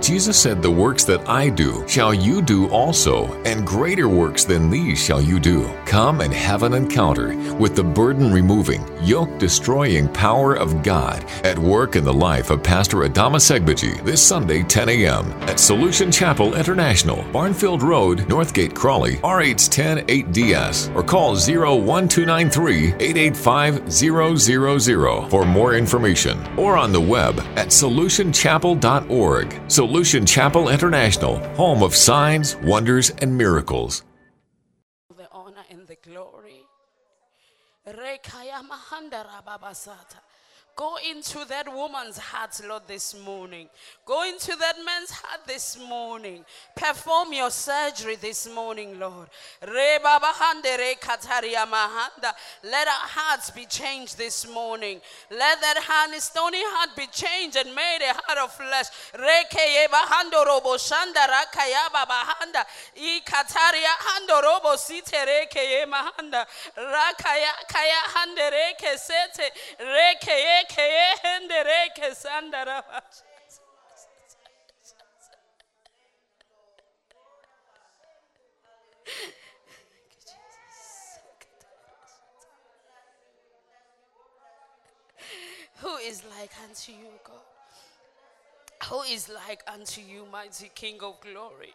Jesus said, The works that I do shall you do also, and greater works than these shall you do. Come and have an encounter with the burden removing, yoke destroying power of God at work in the life of Pastor Adama Segbaji this Sunday, 10 a.m. at Solution Chapel International, Barnfield Road, Northgate, Crawley, RH10 8DS, or call 01293 885 000 for more information, or on the web at solutionchapel.org. Solution Chapel International, home of signs, wonders, and miracles. the honor and the glory. Go into that woman's heart, Lord, this morning. Go into that man's heart this morning. Perform your surgery this morning, Lord. Let our hearts be changed this morning. Let that hand, stony heart be changed and made a heart of flesh. Rakaya kaya Who is like unto you, God? Who is like unto you, mighty King of glory?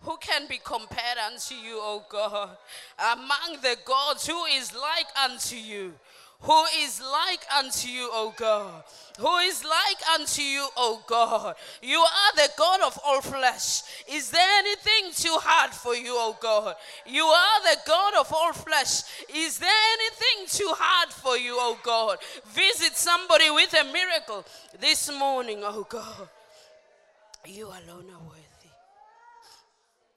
Who can be compared unto you, O God? Among the gods, who is like unto you? Who is like unto you, O God? Who is like unto you, O God? You are the God of all flesh. Is there anything too hard for you, O God? You are the God of all flesh. Is there anything too hard for you, O God? Visit somebody with a miracle this morning, O God. You alone are worthy.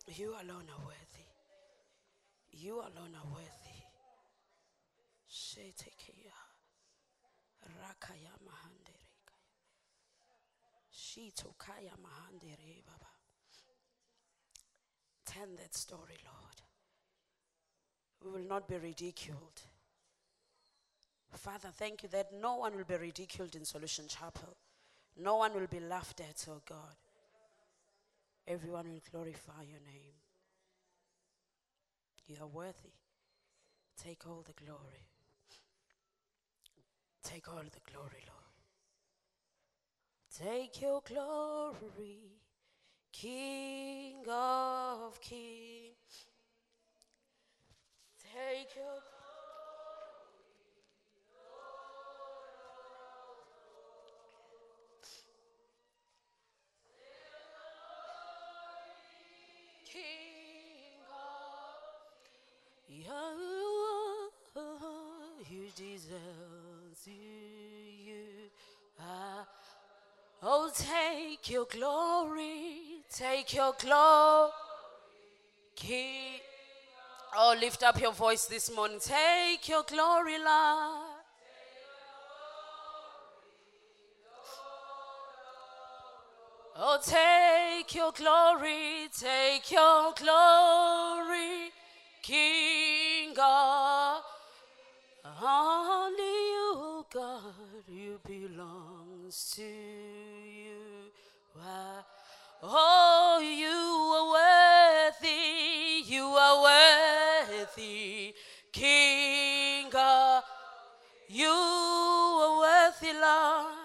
You alone are worthy. You alone are worthy. Shetekeya. Rakaya mahandereka. Shitokaya mahandere baba. Tell that story, Lord. We will not be ridiculed. Father, thank you that no one will be ridiculed in Solution Chapel. No one will be laughed at, oh God. Everyone will glorify your name. You are worthy. Take all the glory. Take all the glory, Lord. Take your glory, King of kings. Take your glory. King of you, you deserve to you. Oh, take your glory, take your glory, King. Oh, lift up your voice this morning. Take your glory, Lord. Oh, take your glory, take your glory, King God. Belongs to you. Why? Oh, you are worthy, you are worthy, King God. You are worthy, Lord.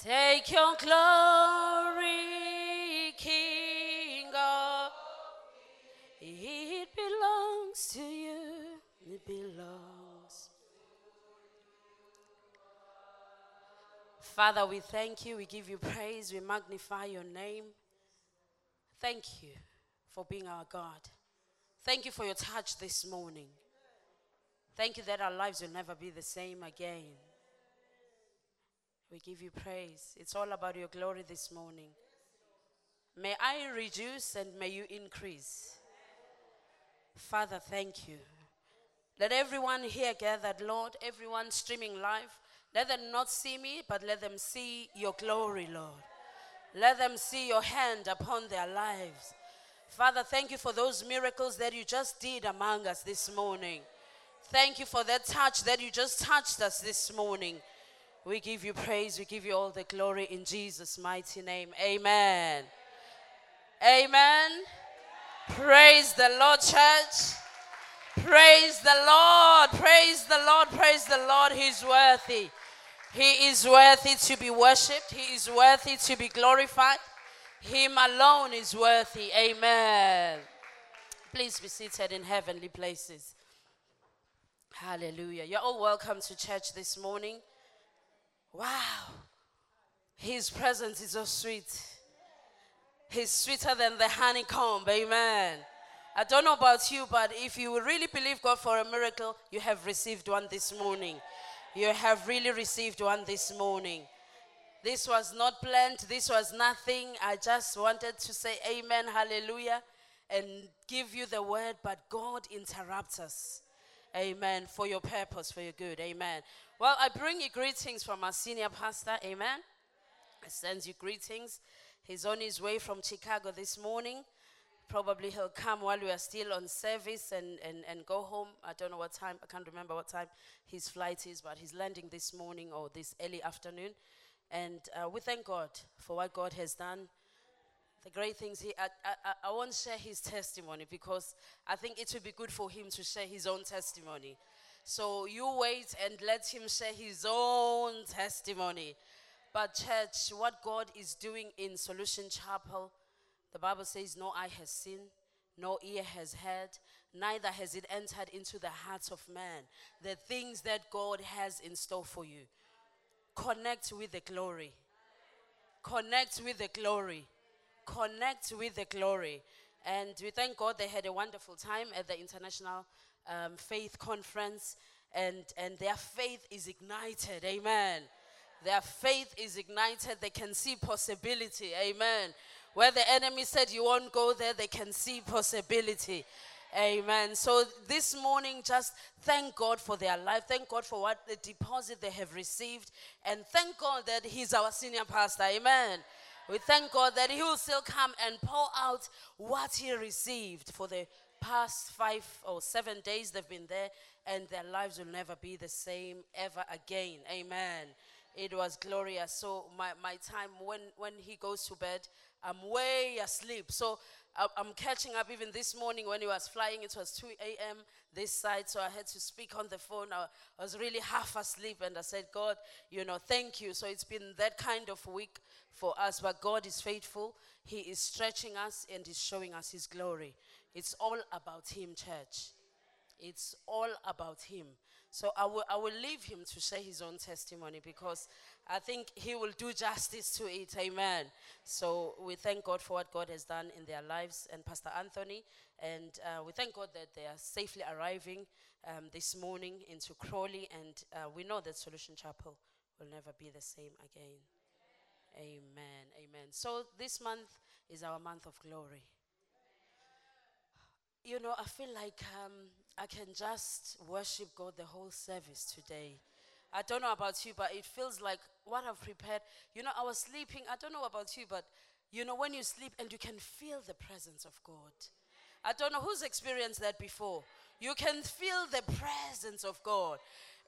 Take your glory, belongs. Father, we thank you. We give you praise. We magnify your name. Thank you for being our God. Thank you for your touch this morning. Thank you that our lives will never be the same again. We give you praise. It's all about your glory this morning. May I reduce and may you increase. Father, thank you. Let everyone here gathered, Lord, everyone streaming live, let them not see me, but let them see your glory, Lord. Let them see your hand upon their lives. Father, thank you for those miracles that you just did among us this morning. Thank you for that touch that you just touched us this morning. We give you praise. We give you all the glory in Jesus' mighty name. Amen. Amen. Praise the Lord, church. Praise the Lord. Praise the Lord. Praise the Lord. He's worthy. He is worthy to be worshiped. He is worthy to be glorified. Him alone is worthy. Amen. Please be seated in heavenly places. Hallelujah. You're all welcome to church this morning. Wow. His presence is so sweet. He's sweeter than the honeycomb. Amen. I don't know about you, but if you really believe God for a miracle, you have received one this morning. You have really received one this morning. This was not planned, this was nothing. I just wanted to say amen, hallelujah, and give you the word, but God interrupts us. Amen. For your purpose, for your good. Amen. Well, I bring you greetings from our senior pastor. Amen. I send you greetings. He's on his way from Chicago this morning. Probably he'll come while we are still on service and, and, and go home. I don't know what time, I can't remember what time his flight is, but he's landing this morning or this early afternoon. And uh, we thank God for what God has done. The great things he, I, I, I won't share his testimony because I think it would be good for him to share his own testimony. So you wait and let him share his own testimony. But, church, what God is doing in Solution Chapel, the Bible says, No eye has seen, no ear has heard, neither has it entered into the hearts of man the things that God has in store for you. Connect with the glory. Connect with the glory. Connect with the glory. And we thank God they had a wonderful time at the International um, Faith Conference, and, and their faith is ignited. Amen. Their faith is ignited. They can see possibility. Amen. Where the enemy said you won't go there, they can see possibility. Amen. So this morning, just thank God for their life. Thank God for what the deposit they have received. And thank God that He's our senior pastor. Amen. We thank God that He will still come and pour out what He received for the past five or seven days they've been there, and their lives will never be the same ever again. Amen. It was glorious. So my, my time when when he goes to bed, I'm way asleep. So I'm catching up even this morning when he was flying. It was 2 a.m. this side, so I had to speak on the phone. I, was really half asleep, and I said, God, you know, thank you. So it's been that kind of week for us, but God is faithful. He is stretching us and He's showing us His glory. It's all about Him, church. It's all about Him. So I will, I will leave him to share his own testimony because I think he will do justice to it. Amen. So we thank God for what God has done in their lives and Pastor Anthony. And uh, we thank God that they are safely arriving um, this morning into Crawley. And uh, we know that Solution Chapel will never be the same again. Amen. Amen. So this month is our month of glory. You know, I feel like um, I can just worship God the whole service today. I don't know about you, but it feels like what I've prepared. You know, I was sleeping. I don't know about you, but you know, when you sleep and you can feel the presence of God. I don't know who's experienced that before. You can feel the presence of God.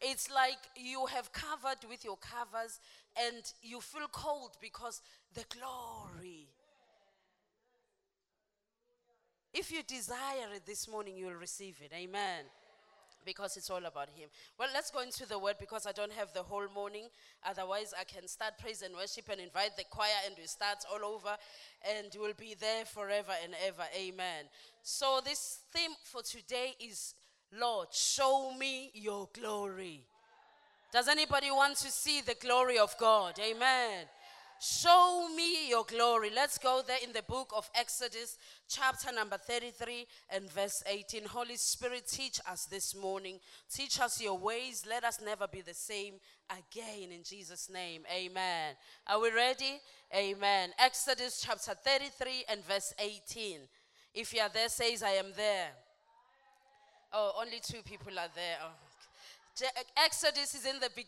It's like you have covered with your covers and you feel cold because the glory if you desire it this morning, you will receive it. Amen. Because it's all about Him. Well, let's go into the word because I don't have the whole morning. Otherwise, I can start praise and worship and invite the choir and we start all over and we'll be there forever and ever. Amen. So, this theme for today is Lord, show me your glory. Does anybody want to see the glory of God? Amen. Show me your glory. Let's go there in the book of Exodus, chapter number 33 and verse 18. Holy Spirit, teach us this morning. Teach us your ways. Let us never be the same again in Jesus' name. Amen. Are we ready? Amen. Exodus chapter 33 and verse 18. If you are there, says, I am there. Oh, only two people are there. Oh. Exodus is in the big.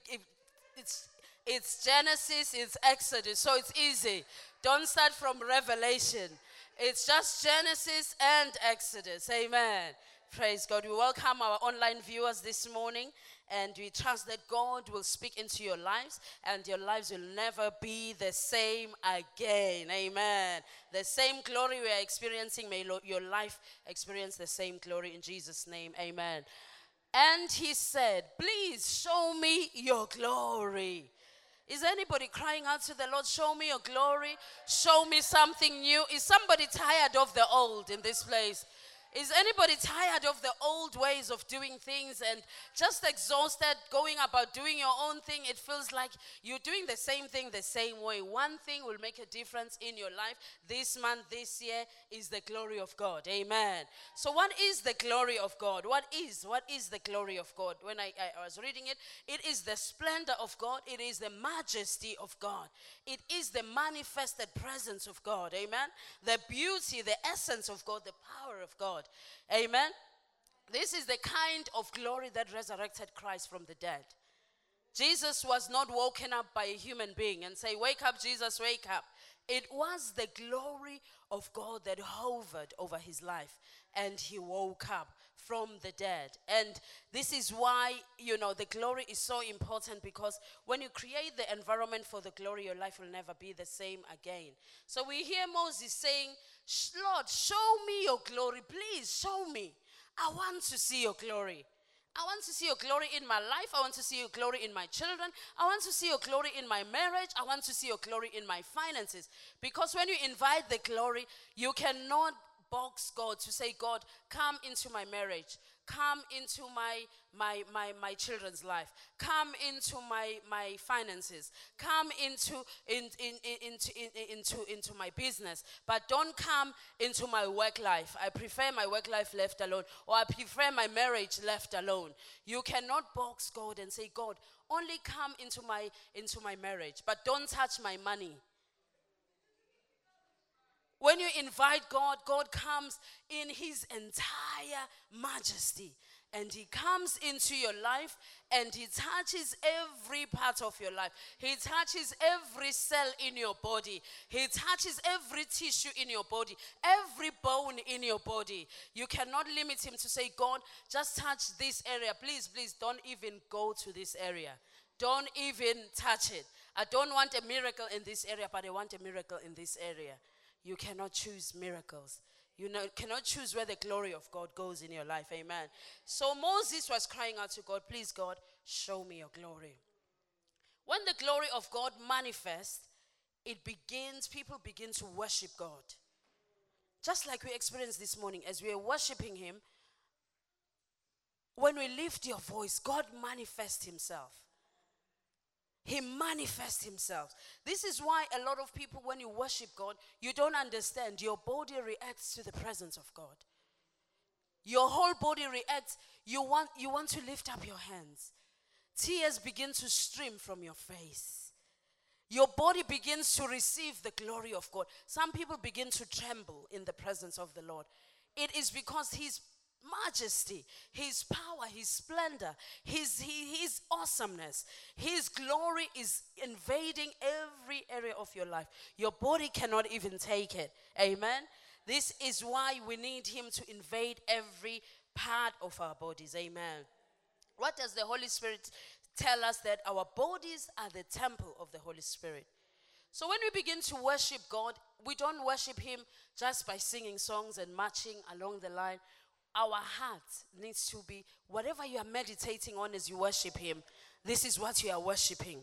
It's it's Genesis, it's Exodus, so it's easy. Don't start from Revelation. It's just Genesis and Exodus. Amen. Praise God. We welcome our online viewers this morning and we trust that God will speak into your lives and your lives will never be the same again. Amen. The same glory we are experiencing, may your life experience the same glory in Jesus' name. Amen. And he said, Please show me your glory. Is anybody crying out to the Lord, Show me your glory? Show me something new? Is somebody tired of the old in this place? Is anybody tired of the old ways of doing things and just exhausted going about doing your own thing? It feels like you're doing the same thing the same way. One thing will make a difference in your life this month, this year is the glory of God. Amen. So, what is the glory of God? What is? What is the glory of God? When I, I was reading it, it is the splendor of God, it is the majesty of God, it is the manifested presence of God. Amen. The beauty, the essence of God, the power of God. Amen. This is the kind of glory that resurrected Christ from the dead. Jesus was not woken up by a human being and say, Wake up, Jesus, wake up. It was the glory of God that hovered over his life and he woke up from the dead. And this is why, you know, the glory is so important because when you create the environment for the glory, your life will never be the same again. So we hear Moses saying, Lord, show me your glory. Please show me. I want to see your glory. I want to see your glory in my life. I want to see your glory in my children. I want to see your glory in my marriage. I want to see your glory in my finances. Because when you invite the glory, you cannot box God to say, God, come into my marriage. Come into my my my my children's life. Come into my my finances. Come into in, in, in, into in, into into my business. But don't come into my work life. I prefer my work life left alone or i prefer my marriage left alone. You cannot box god and say god only come into my into my marriage but don't touch my money when you invite God, God comes in his entire majesty. And he comes into your life and he touches every part of your life. He touches every cell in your body. He touches every tissue in your body, every bone in your body. You cannot limit him to say, God, just touch this area. Please, please don't even go to this area. Don't even touch it. I don't want a miracle in this area, but I want a miracle in this area you cannot choose miracles. You know, cannot choose where the glory of God goes in your life. Amen. So Moses was crying out to God, Please, God, show me your glory. When the glory of God manifests, it begins, people begin to worship God. Just like we experienced this morning as we are worshiping Him, when we lift your voice, God manifests Himself. He manifests himself. This is why a lot of people, when you worship God, you don't understand. Your body reacts to the presence of God. Your whole body reacts. You want, you want to lift up your hands. Tears begin to stream from your face. Your body begins to receive the glory of God. Some people begin to tremble in the presence of the Lord. It is because He's majesty, His power, His splendor, His, his awesomeness, His glory is invading every area of your life. Your body cannot even take it. Amen. This is why we need Him to invade every part of our bodies. Amen. What does the Holy Spirit tell us? That our bodies are the temple of the Holy Spirit. So when we begin to worship God, we don't worship Him just by singing songs and marching along the line our heart needs to be whatever you are meditating on as you worship Him, this is what you are worshiping.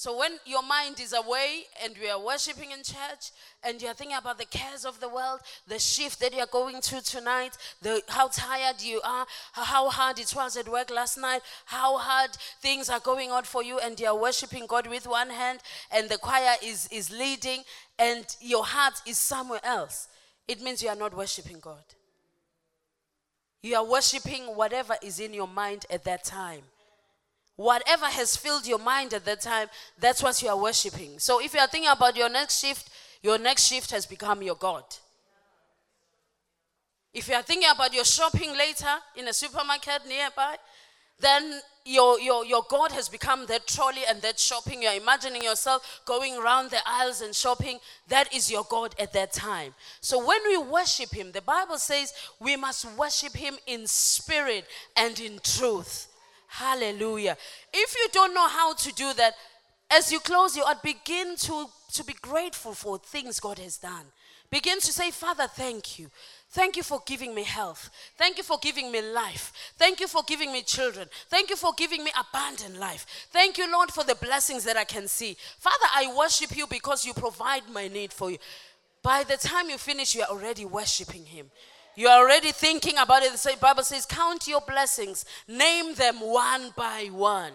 So when your mind is away and we are worshiping in church and you're thinking about the cares of the world, the shift that you're going through tonight, the how tired you are, how hard it was at work last night, how hard things are going on for you, and you're worshiping God with one hand and the choir is, is leading and your heart is somewhere else, it means you are not worshiping God. You are worshiping whatever is in your mind at that time. Whatever has filled your mind at that time, that's what you are worshiping. So if you are thinking about your next shift, your next shift has become your God. If you are thinking about your shopping later in a supermarket nearby, then your, your, your God has become that trolley and that shopping. You're imagining yourself going around the aisles and shopping. That is your God at that time. So when we worship Him, the Bible says we must worship Him in spirit and in truth. Hallelujah. If you don't know how to do that, as you close your heart, begin to, to be grateful for things God has done. Begin to say, Father, thank you. Thank you for giving me health. Thank you for giving me life. Thank you for giving me children. Thank you for giving me abundant life. Thank you, Lord, for the blessings that I can see. Father, I worship you because you provide my need for you. By the time you finish, you are already worshiping Him. You are already thinking about it. The Bible says, Count your blessings, name them one by one.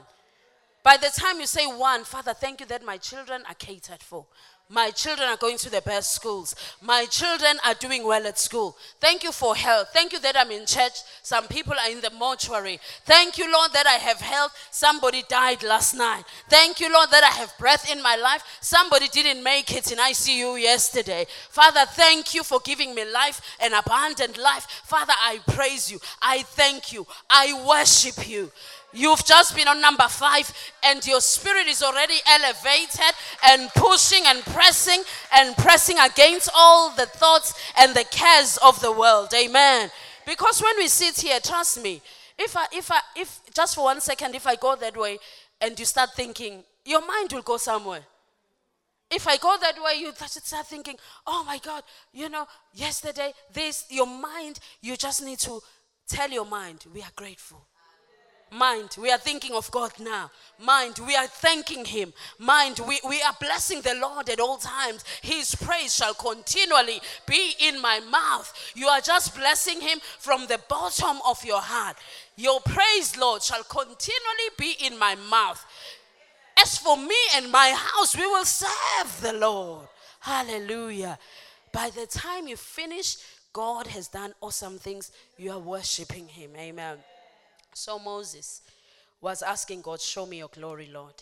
By the time you say one, Father, thank you that my children are catered for. My children are going to the best schools. My children are doing well at school. Thank you for health. Thank you that I'm in church. Some people are in the mortuary. Thank you, Lord, that I have health. Somebody died last night. Thank you, Lord, that I have breath in my life. Somebody didn't make it in ICU yesterday. Father, thank you for giving me life and abundant life. Father, I praise you. I thank you. I worship you. You've just been on number five, and your spirit is already elevated and pushing and pressing and pressing against all the thoughts and the cares of the world. Amen. Because when we sit here, trust me, if I, if I, if just for one second, if I go that way and you start thinking, your mind will go somewhere. If I go that way, you start thinking, oh my God, you know, yesterday, this, your mind, you just need to tell your mind, we are grateful. Mind, we are thinking of God now. Mind, we are thanking Him. Mind, we, we are blessing the Lord at all times. His praise shall continually be in my mouth. You are just blessing Him from the bottom of your heart. Your praise, Lord, shall continually be in my mouth. As for me and my house, we will serve the Lord. Hallelujah. By the time you finish, God has done awesome things. You are worshiping Him. Amen. So Moses was asking God, Show me your glory, Lord.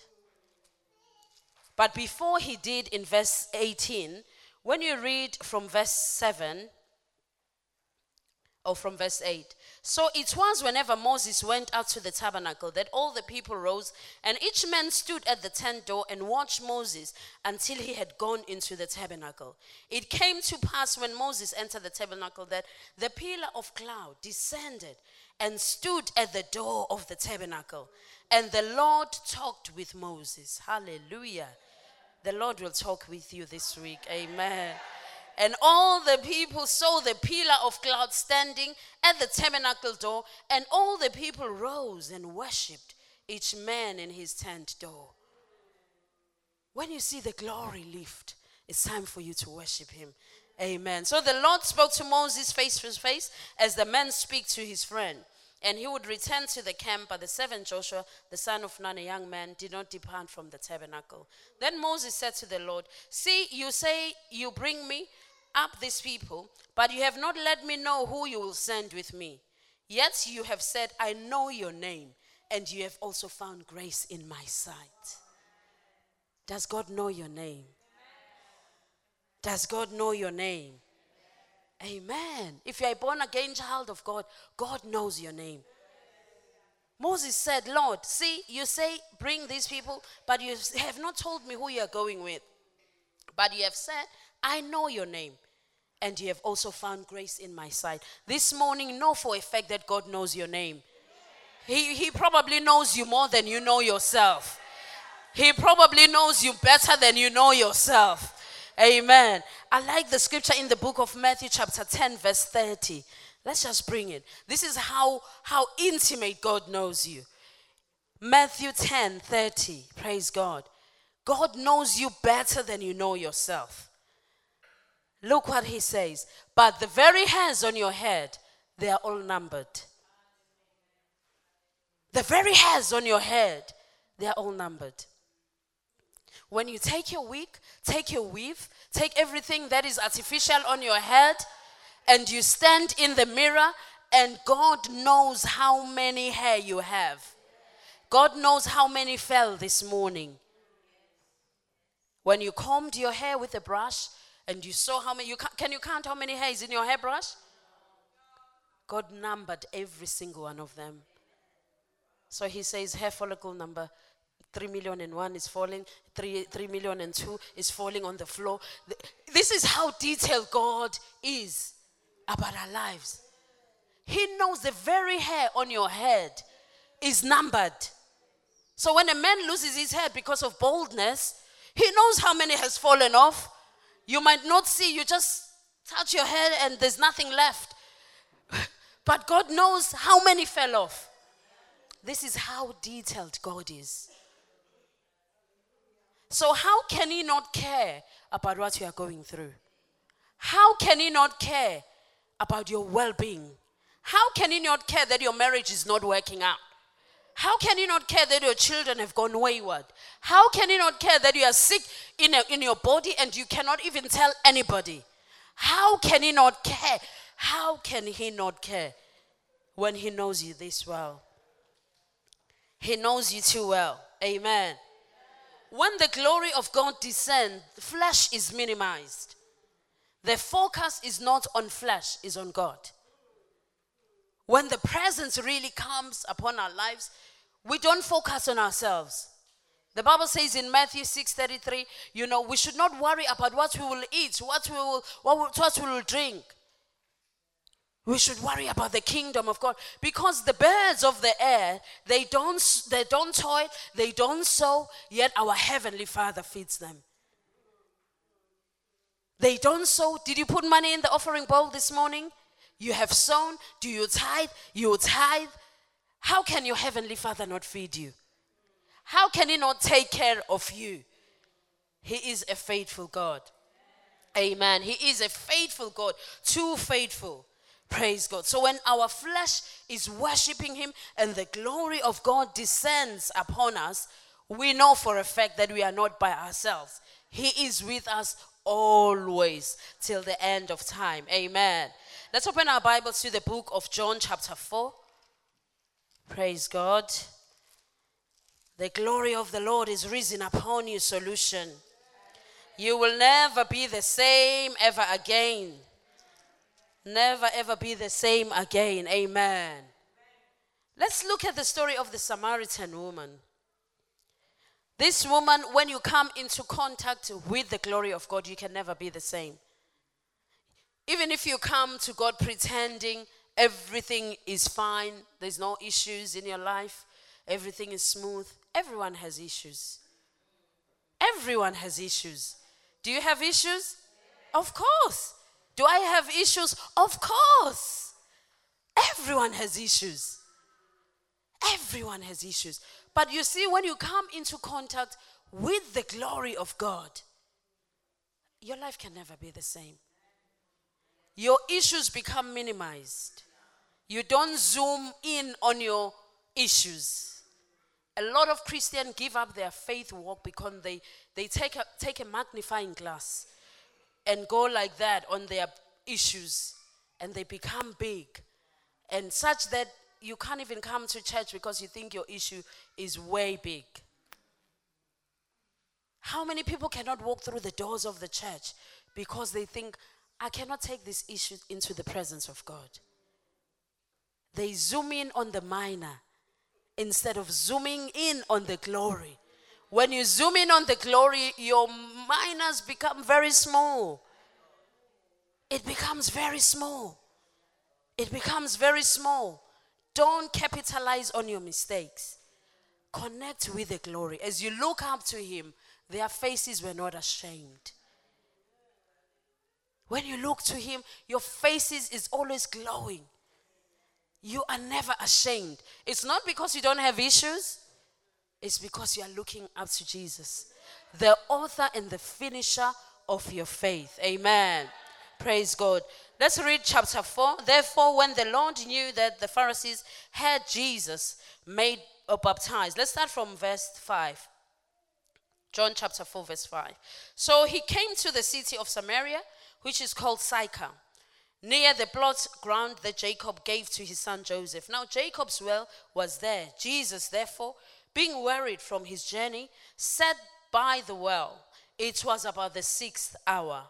But before he did in verse 18, when you read from verse 7, or from verse 8. So it was whenever Moses went out to the tabernacle that all the people rose, and each man stood at the tent door and watched Moses until he had gone into the tabernacle. It came to pass when Moses entered the tabernacle that the pillar of cloud descended and stood at the door of the tabernacle. And the Lord talked with Moses. Hallelujah. The Lord will talk with you this week. Amen. And all the people saw the pillar of cloud standing at the tabernacle door, and all the people rose and worshipped, each man in his tent door. When you see the glory lift, it's time for you to worship him. Amen. So the Lord spoke to Moses face to face as the man speak to his friend. And he would return to the camp, but the seventh Joshua, the son of Nun, a young man, did not depart from the tabernacle. Then Moses said to the Lord, See, you say you bring me up these people, but you have not let me know who you will send with me. Yet you have said, I know your name, and you have also found grace in my sight. Does God know your name? Does God know your name? Amen. If you're a born again child of God, God knows your name. Moses said, Lord, see, you say, bring these people, but you have not told me who you are going with. But you have said, I know your name, and you have also found grace in my sight. This morning, know for a fact that God knows your name. He, he probably knows you more than you know yourself. He probably knows you better than you know yourself. Amen. I like the scripture in the book of Matthew, chapter 10, verse 30. Let's just bring it. This is how, how intimate God knows you. Matthew 10, 30. Praise God. God knows you better than you know yourself. Look what he says. But the very hairs on your head, they are all numbered. The very hairs on your head, they are all numbered. When you take your wig, take your weave, take everything that is artificial on your head, and you stand in the mirror, and God knows how many hair you have. God knows how many fell this morning. When you combed your hair with a brush and you saw how many, you can, can you count how many hairs in your hairbrush? God numbered every single one of them. So he says hair follicle number 3 million and 1 is falling, 3, 3 million and 2 is falling on the floor. This is how detailed God is about our lives. He knows the very hair on your head is numbered. So when a man loses his head because of boldness, he knows how many has fallen off. You might not see, you just touch your head and there's nothing left. But God knows how many fell off. This is how detailed God is. So, how can He not care about what you are going through? How can He not care about your well being? How can He not care that your marriage is not working out? How can He not care that your children have gone wayward? How can He not care that you are sick in, a, in your body and you cannot even tell anybody? How can He not care? How can He not care when He knows you this well? He knows you too well. Amen. When the glory of God descends, flesh is minimized. The focus is not on flesh, is on God. When the presence really comes upon our lives, we don't focus on ourselves. The Bible says in Matthew 6:33, you know, we should not worry about what we will eat, what we will what, we- what we will drink. We should worry about the kingdom of God because the birds of the air, they don't they don't toil, they don't sow, yet our heavenly Father feeds them. They don't sow. Did you put money in the offering bowl this morning? You have sown. Do you tithe? You tithe. How can your heavenly Father not feed you? How can He not take care of you? He is a faithful God. Amen. He is a faithful God, too faithful. Praise God. So when our flesh is worshiping Him and the glory of God descends upon us, we know for a fact that we are not by ourselves. He is with us always till the end of time. Amen. Let's open our Bibles to the book of John, chapter 4. Praise God. The glory of the Lord is risen upon you, solution. You will never be the same ever again. Never ever be the same again. Amen. Let's look at the story of the Samaritan woman. This woman, when you come into contact with the glory of God, you can never be the same. Even if you come to God pretending everything is fine, there's no issues in your life, everything is smooth, everyone has issues. Everyone has issues. Do you have issues? Of course. Do I have issues? Of course. Everyone has issues. Everyone has issues. But you see, when you come into contact with the glory of God, your life can never be the same. Your issues become minimized. You don't zoom in on your issues. A lot of Christians give up their faith walk because they, they take, a, take a magnifying glass and go like that on their issues and they become big and such that you can't even come to church because you think your issue is way big. How many people cannot walk through the doors of the church because they think, I cannot take this issue into the presence of God? They zoom in on the minor instead of zooming in on the glory. When you zoom in on the glory, your minors become very small. It becomes very small. It becomes very small. Don't capitalize on your mistakes. Connect with the glory. As you look up to Him, their faces were not ashamed. When you look to Him, your faces is always glowing. You are never ashamed. It's not because you don't have issues, it's because you are looking up to Jesus, the author and the finisher of your faith. Amen. Praise God. Let's read chapter 4. Therefore, when the Lord knew that the Pharisees had Jesus made or baptized, let's start from verse 5. John chapter 4, verse 5. So he came to the city of Samaria, which is called Sychar, near the plot ground that Jacob gave to his son Joseph. Now Jacob's well was there. Jesus, therefore, being wearied from his journey, sat by the well. It was about the sixth hour.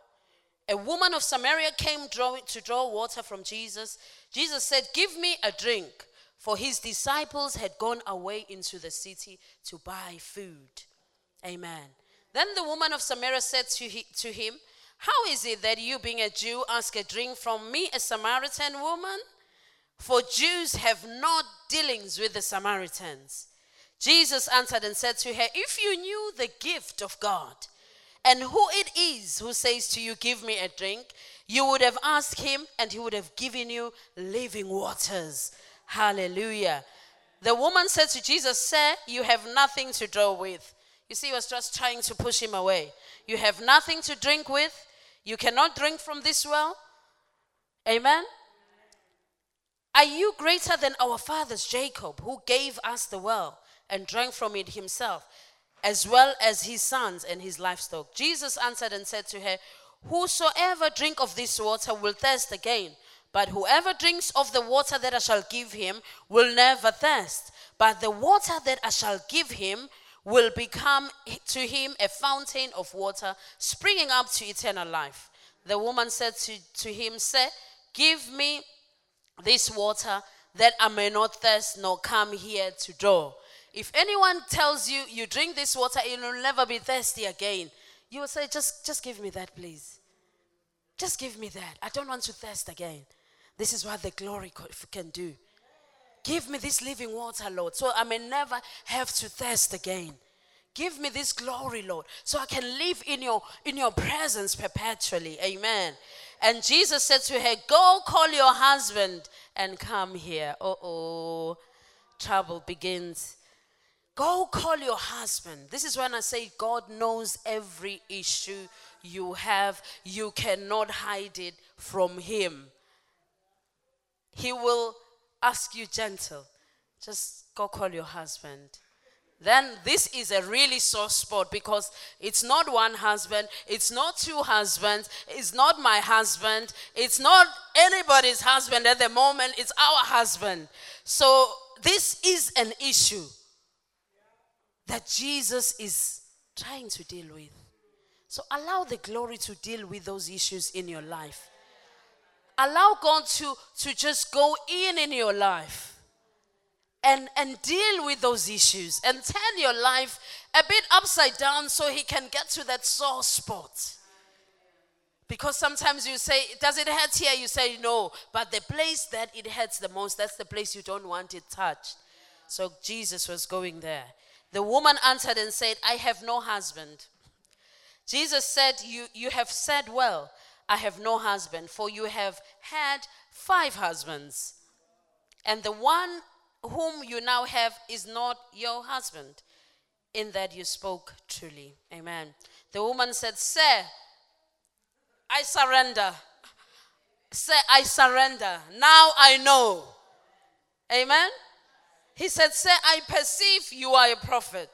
A woman of Samaria came drawing, to draw water from Jesus. Jesus said, Give me a drink, for his disciples had gone away into the city to buy food. Amen. Then the woman of Samaria said to, he, to him, How is it that you, being a Jew, ask a drink from me, a Samaritan woman? For Jews have not dealings with the Samaritans. Jesus answered and said to her, If you knew the gift of God, and who it is who says to you, Give me a drink, you would have asked him, and he would have given you living waters. Hallelujah. The woman said to Jesus, Sir, you have nothing to draw with. You see, he was just trying to push him away. You have nothing to drink with. You cannot drink from this well. Amen. Are you greater than our fathers, Jacob, who gave us the well and drank from it himself, as well as his sons and his livestock? Jesus answered and said to her, Whosoever drink of this water will thirst again. But whoever drinks of the water that I shall give him will never thirst. But the water that I shall give him will become to him a fountain of water springing up to eternal life. The woman said to, to him, Sir, give me this water that I may not thirst nor come here to draw. If anyone tells you you drink this water, you will never be thirsty again. You will say, just, just give me that, please. Just give me that. I don't want to thirst again. This is what the glory can do. Give me this living water, Lord, so I may never have to thirst again. Give me this glory, Lord, so I can live in your in your presence perpetually. Amen. And Jesus said to her, Go call your husband and come here. Uh oh. Trouble begins. Go call your husband. This is when I say God knows every issue you have. You cannot hide it from Him. He will ask you gentle. Just go call your husband. Then this is a really sore spot because it's not one husband, it's not two husbands, it's not my husband, it's not anybody's husband at the moment, it's our husband. So this is an issue that Jesus is trying to deal with. So allow the glory to deal with those issues in your life allow God to, to just go in in your life and, and deal with those issues and turn your life a bit upside down so He can get to that sore spot. Because sometimes you say, Does it hurt here? You say, No. But the place that it hurts the most, that's the place you don't want it touched. So Jesus was going there. The woman answered and said, I have no husband. Jesus said, You, you have said well. I have no husband, for you have had five husbands, and the one whom you now have is not your husband. In that you spoke truly. Amen. The woman said, Sir, I surrender. Say, I surrender. Now I know. Amen. He said, Sir, I perceive you are a prophet.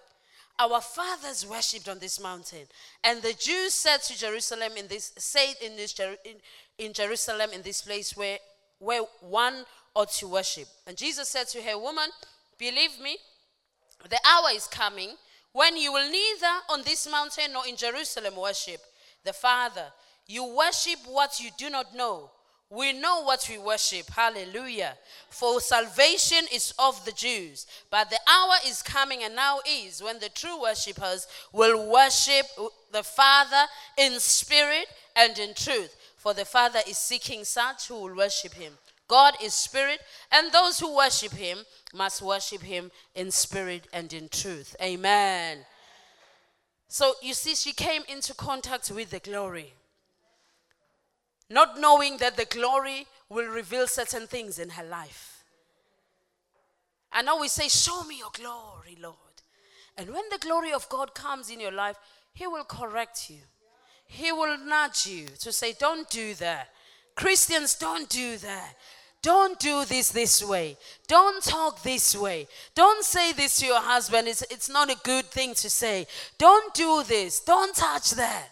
Our fathers worshipped on this mountain. And the Jews said to Jerusalem in this, said in, this, in, in Jerusalem in this place where, where one ought to worship. And Jesus said to her, Woman, believe me, the hour is coming when you will neither on this mountain nor in Jerusalem worship the Father. You worship what you do not know we know what we worship. Hallelujah. For salvation is of the Jews. But the hour is coming and now is when the true worshippers will worship the Father in spirit and in truth. For the Father is seeking such who will worship him. God is spirit, and those who worship him must worship him in spirit and in truth. Amen. So you see, she came into contact with the glory not knowing that the glory will reveal certain things in her life. And now we say, Show me your glory, Lord. And when the glory of God comes in your life, He will correct you, He will nudge you to say, Don't do that. Christians, don't do that. Don't do this this way. Don't talk this way. Don't say this to your husband. It's, it's not a good thing to say. Don't do this. Don't touch that.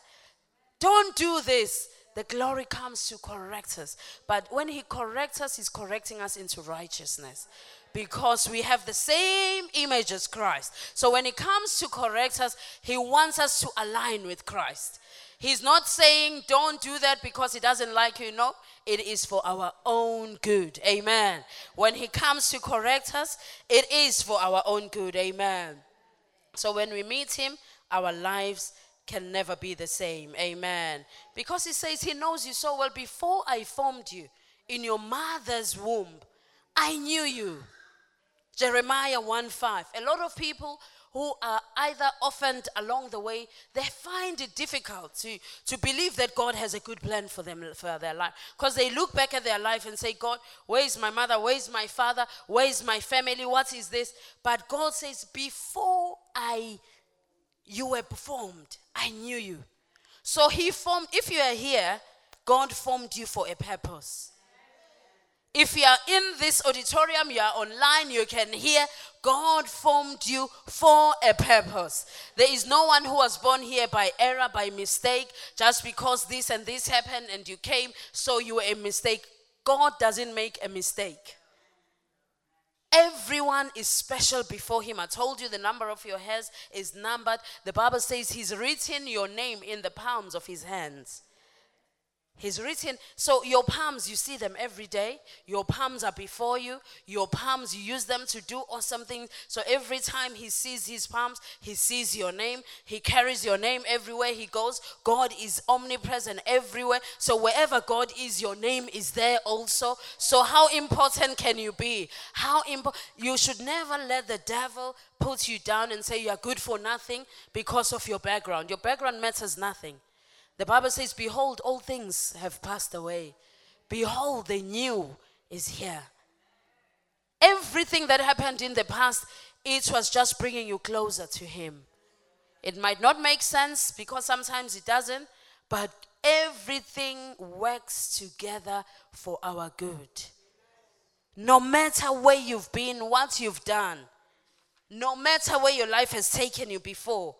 Don't do this. The glory comes to correct us. But when He corrects us, He's correcting us into righteousness because we have the same image as Christ. So when He comes to correct us, He wants us to align with Christ. He's not saying don't do that because He doesn't like you. No, it is for our own good. Amen. When He comes to correct us, it is for our own good. Amen. So when we meet Him, our lives can never be the same. Amen. Because He says He knows you so well. Before I formed you in your mother's womb, I knew you. Jeremiah 1 5. A lot of people who are either orphaned along the way, they find it difficult to, to believe that God has a good plan for them for their life. Because they look back at their life and say, God, where is my mother? Where is my father? Where is my family? What is this? But God says, Before I you were formed, I knew you. So he formed, if you are here, God formed you for a purpose. If you are in this auditorium, you are online, you can hear God formed you for a purpose. There is no one who was born here by error, by mistake, just because this and this happened and you came, so you were a mistake. God doesn't make a mistake. Everyone is special before Him. I told you the number of your hairs is numbered. The Bible says He's written your name in the palms of His hands. He's written, so your palms, you see them every day. Your palms are before you. Your palms, you use them to do or something. So every time he sees his palms, he sees your name. He carries your name everywhere he goes. God is omnipresent everywhere. So wherever God is, your name is there also. So how important can you be? How important? You should never let the devil put you down and say you are good for nothing because of your background. Your background matters nothing. The Bible says, Behold, all things have passed away. Behold, the new is here. Everything that happened in the past, it was just bringing you closer to Him. It might not make sense because sometimes it doesn't, but everything works together for our good. No matter where you've been, what you've done, no matter where your life has taken you before,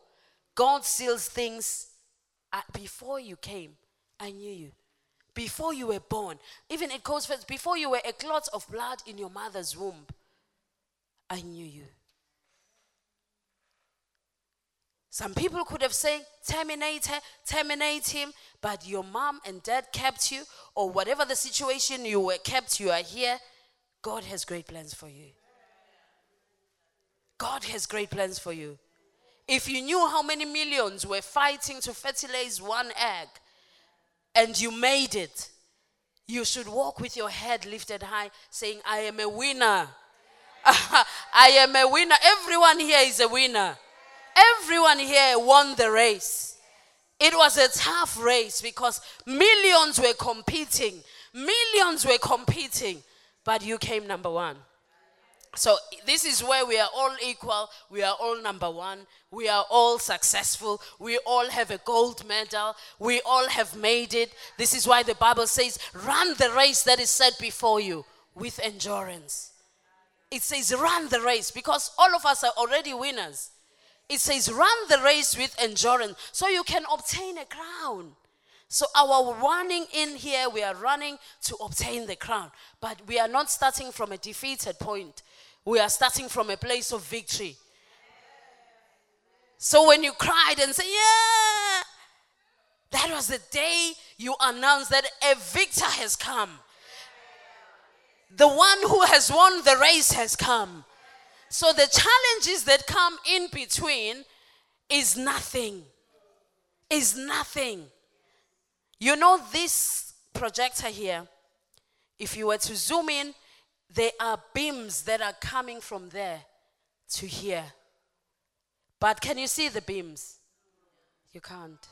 God seals things before you came, I knew you. Before you were born, even it goes first, before you were a clot of blood in your mother's womb, I knew you. Some people could have said, terminate her, terminate him, but your mom and dad kept you, or whatever the situation you were kept, you are here. God has great plans for you. God has great plans for you. If you knew how many millions were fighting to fertilize one egg and you made it, you should walk with your head lifted high, saying, I am a winner. I am a winner. Everyone here is a winner. Everyone here won the race. It was a tough race because millions were competing. Millions were competing, but you came number one. So, this is where we are all equal. We are all number one. We are all successful. We all have a gold medal. We all have made it. This is why the Bible says, run the race that is set before you with endurance. It says, run the race because all of us are already winners. It says, run the race with endurance so you can obtain a crown. So, our running in here, we are running to obtain the crown. But we are not starting from a defeated point we are starting from a place of victory. So when you cried and said, Yeah, that was the day you announced that a victor has come. The one who has won the race has come. So the challenges that come in between is nothing. Is nothing. You know, this projector here, if you were to zoom in, there are beams that are coming from there to here. But can you see the beams? You can't.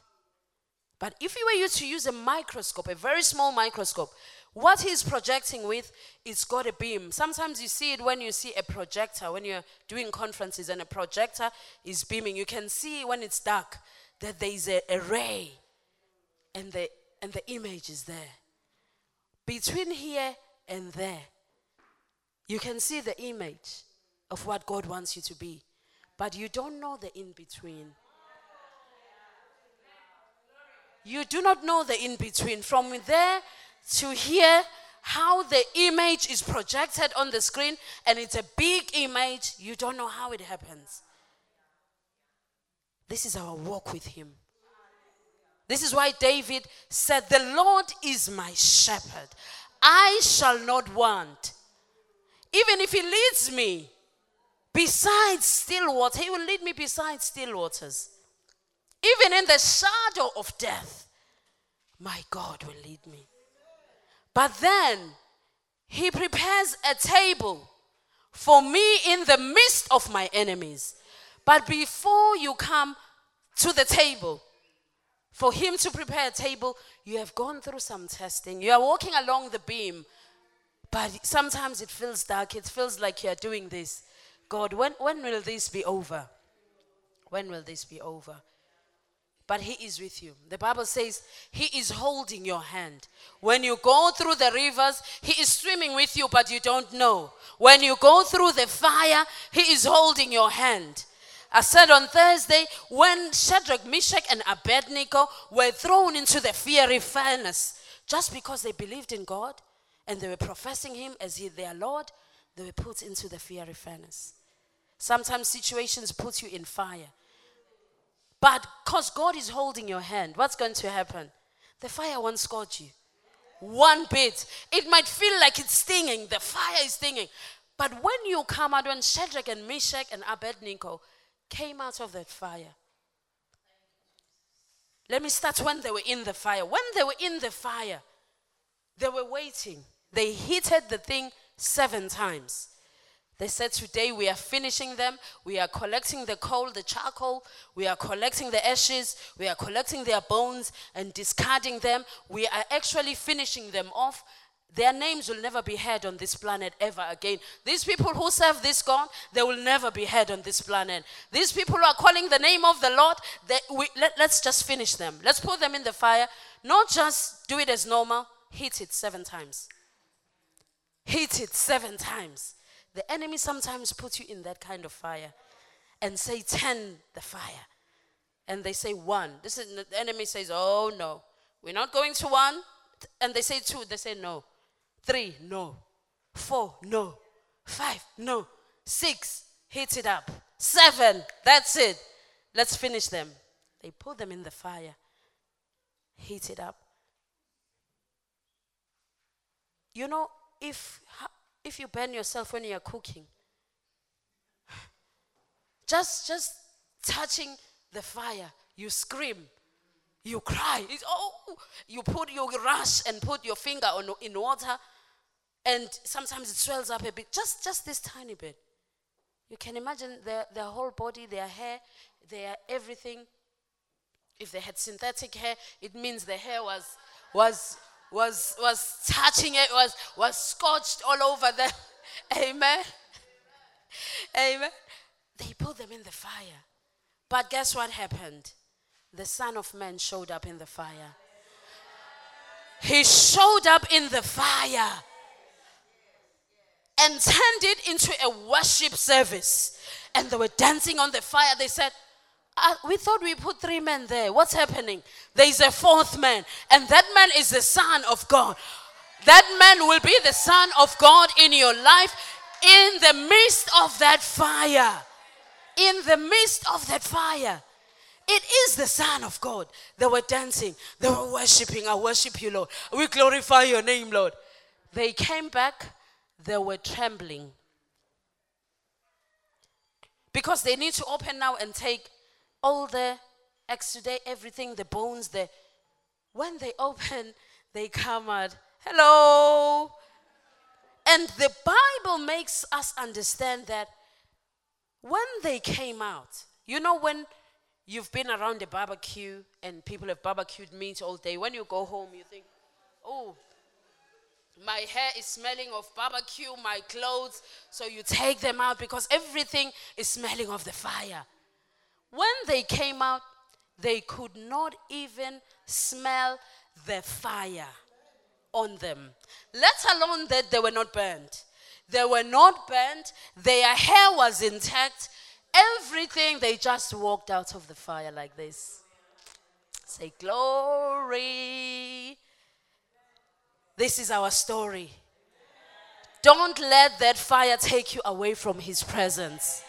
But if you were used to use a microscope, a very small microscope, what he's projecting with, it's got a beam. Sometimes you see it when you see a projector, when you're doing conferences and a projector is beaming. You can see when it's dark that there is a, a ray and the, and the image is there. Between here and there, you can see the image of what God wants you to be, but you don't know the in between. You do not know the in between. From there to here, how the image is projected on the screen, and it's a big image, you don't know how it happens. This is our walk with Him. This is why David said, The Lord is my shepherd. I shall not want. Even if He leads me beside still waters, He will lead me beside still waters. Even in the shadow of death, my God will lead me. But then he prepares a table for me in the midst of my enemies. But before you come to the table, for him to prepare a table, you have gone through some testing. You are walking along the beam, but sometimes it feels dark. It feels like you are doing this. God, when, when will this be over? When will this be over? but he is with you. The Bible says he is holding your hand. When you go through the rivers, he is swimming with you, but you don't know. When you go through the fire, he is holding your hand. I said on Thursday, when Shadrach, Meshach, and Abednego were thrown into the fiery furnace, just because they believed in God and they were professing him as their Lord, they were put into the fiery furnace. Sometimes situations put you in fire. But because God is holding your hand, what's going to happen? The fire won't scorch you. One bit. It might feel like it's stinging. The fire is stinging. But when you come out, when Shadrach and Meshach and Abednego came out of that fire, let me start when they were in the fire. When they were in the fire, they were waiting. They heated the thing seven times. They said, Today we are finishing them. We are collecting the coal, the charcoal. We are collecting the ashes. We are collecting their bones and discarding them. We are actually finishing them off. Their names will never be heard on this planet ever again. These people who serve this God, they will never be heard on this planet. These people who are calling the name of the Lord, they, we, let, let's just finish them. Let's put them in the fire. Not just do it as normal, hit it seven times. Hit it seven times. The enemy sometimes puts you in that kind of fire and say, 10 the fire. And they say one. This is the enemy says, Oh no, we're not going to one. And they say two. They say no. Three, no. Four, no. Five, no. Six, hit it up. Seven, that's it. Let's finish them. They put them in the fire, heat it up. You know, if if you burn yourself when you're cooking. Just just touching the fire, you scream, you cry. It's, oh, you put your rush and put your finger on in water, and sometimes it swells up a bit. Just just this tiny bit. You can imagine their, their whole body, their hair, their everything. If they had synthetic hair, it means the hair was was was, was touching it, was, was scorched all over them. Amen. Amen. They put them in the fire. But guess what happened? The Son of Man showed up in the fire. He showed up in the fire and turned it into a worship service. And they were dancing on the fire. They said, we thought we put three men there. What's happening? There is a fourth man, and that man is the Son of God. That man will be the Son of God in your life in the midst of that fire. In the midst of that fire. It is the Son of God. They were dancing, they were worshiping. I worship you, Lord. We glorify your name, Lord. They came back, they were trembling. Because they need to open now and take all the exudate everything, the bones, the when they open, they come out, hello. And the Bible makes us understand that when they came out, you know, when you've been around a barbecue and people have barbecued meat all day, when you go home, you think, oh, my hair is smelling of barbecue, my clothes. So you take them out because everything is smelling of the fire. When they came out, they could not even smell the fire on them, let alone that they were not burned. They were not burned, their hair was intact, everything, they just walked out of the fire like this. Say, Glory. This is our story. Don't let that fire take you away from His presence.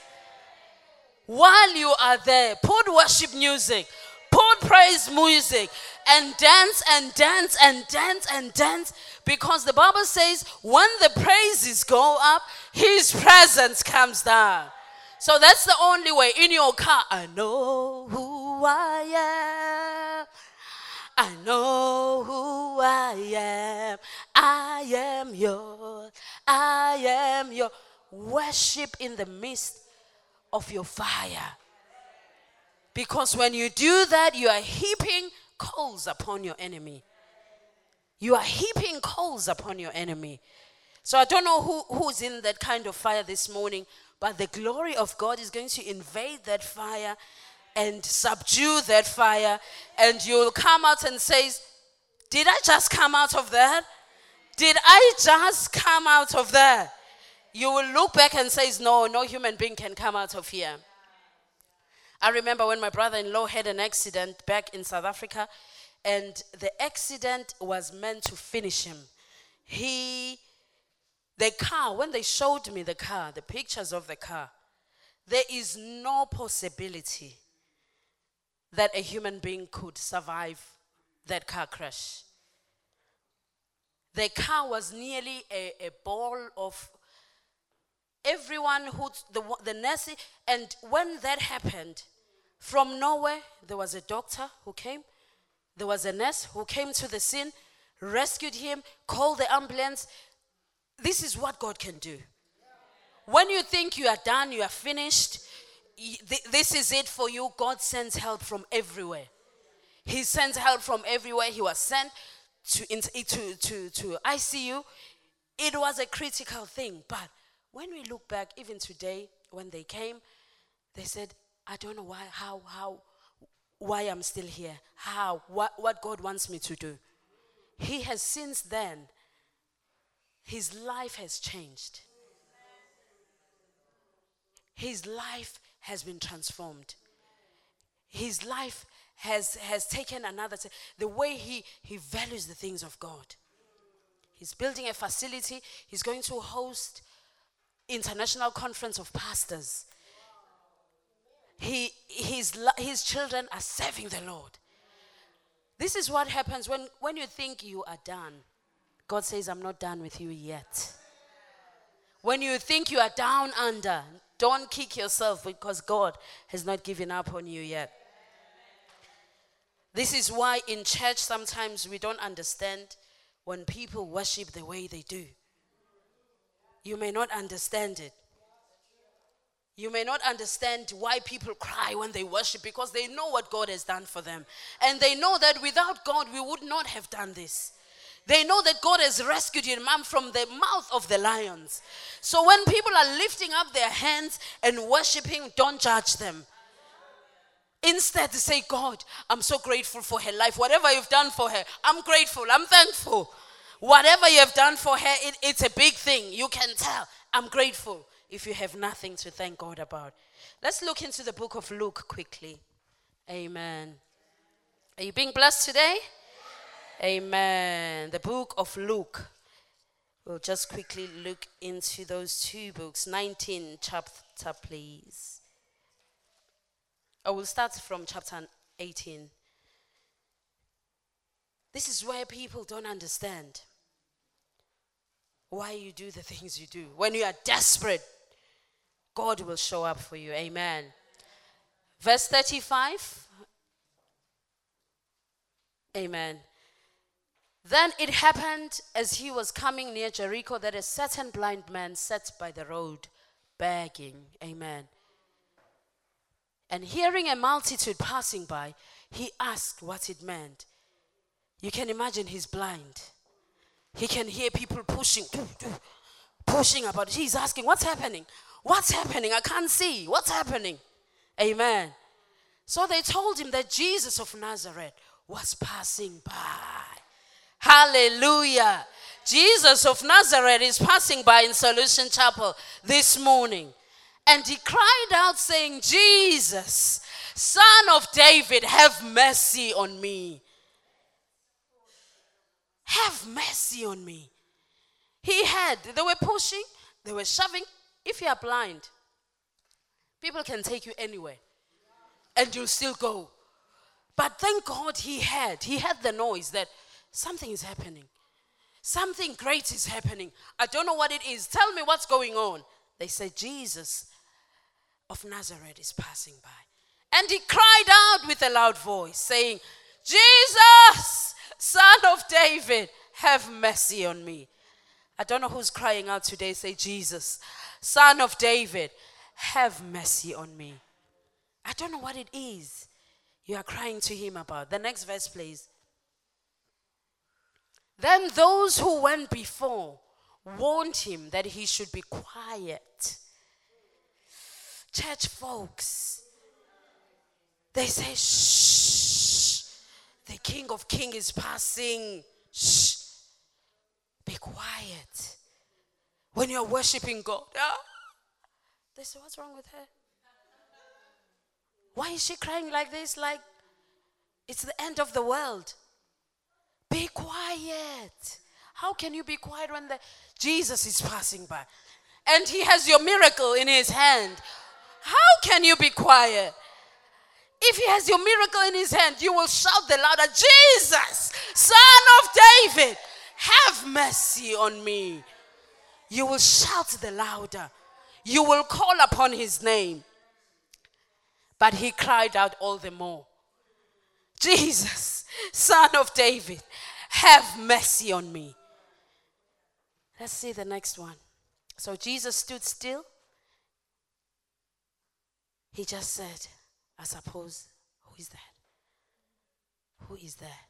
While you are there, put worship music, put praise music, and dance and dance and dance and dance because the Bible says when the praises go up, His presence comes down. So that's the only way in your car. I know who I am. I know who I am. I am yours. I am your worship in the midst of your fire. Because when you do that, you are heaping coals upon your enemy. You are heaping coals upon your enemy. So I don't know who, who's in that kind of fire this morning, but the glory of God is going to invade that fire and subdue that fire. And you'll come out and say, Did I just come out of that? Did I just come out of there? You will look back and say, No, no human being can come out of here. I remember when my brother in law had an accident back in South Africa, and the accident was meant to finish him. He, the car, when they showed me the car, the pictures of the car, there is no possibility that a human being could survive that car crash. The car was nearly a, a ball of everyone who, the, the nurse, and when that happened, from nowhere, there was a doctor who came, there was a nurse who came to the scene, rescued him, called the ambulance. This is what God can do. When you think you are done, you are finished, this is it for you. God sends help from everywhere. He sends help from everywhere. He was sent to, to, to, to ICU. It was a critical thing. But when we look back, even today, when they came, they said, I don't know why, how, how, why I'm still here, how, what, what God wants me to do. He has since then, his life has changed. His life has been transformed. His life has, has taken another, the way he, he values the things of God. He's building a facility. He's going to host international conference of pastors. He, his, his children are serving the Lord. This is what happens when, when you think you are done. God says, I'm not done with you yet. When you think you are down under, don't kick yourself because God has not given up on you yet. This is why in church sometimes we don't understand when people worship the way they do. You may not understand it. You may not understand why people cry when they worship because they know what God has done for them. And they know that without God, we would not have done this. They know that God has rescued your mom from the mouth of the lions. So when people are lifting up their hands and worshiping, don't judge them. Instead, say, God, I'm so grateful for her life. Whatever you've done for her, I'm grateful. I'm thankful. Whatever you have done for her, it, it's a big thing. You can tell. I'm grateful if you have nothing to thank God about. Let's look into the book of Luke quickly. Amen. Are you being blessed today? Amen. The book of Luke. We'll just quickly look into those two books. 19 chapter, please. Oh, I will start from chapter 18. This is where people don't understand why you do the things you do. When you are desperate, God will show up for you. Amen. Verse 35. Amen. Then it happened as he was coming near Jericho that a certain blind man sat by the road begging. Amen. And hearing a multitude passing by, he asked what it meant. You can imagine he's blind. He can hear people pushing, pushing about. He's asking, What's happening? What's happening? I can't see. What's happening? Amen. So they told him that Jesus of Nazareth was passing by. Hallelujah. Jesus of Nazareth is passing by in Solution Chapel this morning. And he cried out, saying, Jesus, son of David, have mercy on me. Have mercy on me. He had, they were pushing, they were shoving. If you are blind, people can take you anywhere and you'll still go. But thank God he had, he had the noise that something is happening. Something great is happening. I don't know what it is. Tell me what's going on. They said, Jesus of Nazareth is passing by. And he cried out with a loud voice, saying, Jesus, son of David, have mercy on me. I don't know who's crying out today. Say, Jesus, son of David, have mercy on me. I don't know what it is you are crying to him about. The next verse, please. Then those who went before warned him that he should be quiet. Church folks, they say, shh, the King of Kings is passing. Shh, be quiet. When you're worshiping God, ah. they say, What's wrong with her? Why is she crying like this? Like it's the end of the world. Be quiet. How can you be quiet when the Jesus is passing by and he has your miracle in his hand? How can you be quiet? If he has your miracle in his hand, you will shout the louder, Jesus, son of David, have mercy on me. You will shout the louder. You will call upon his name. But he cried out all the more Jesus, son of David, have mercy on me. Let's see the next one. So Jesus stood still. He just said, I suppose, who is that? Who is that?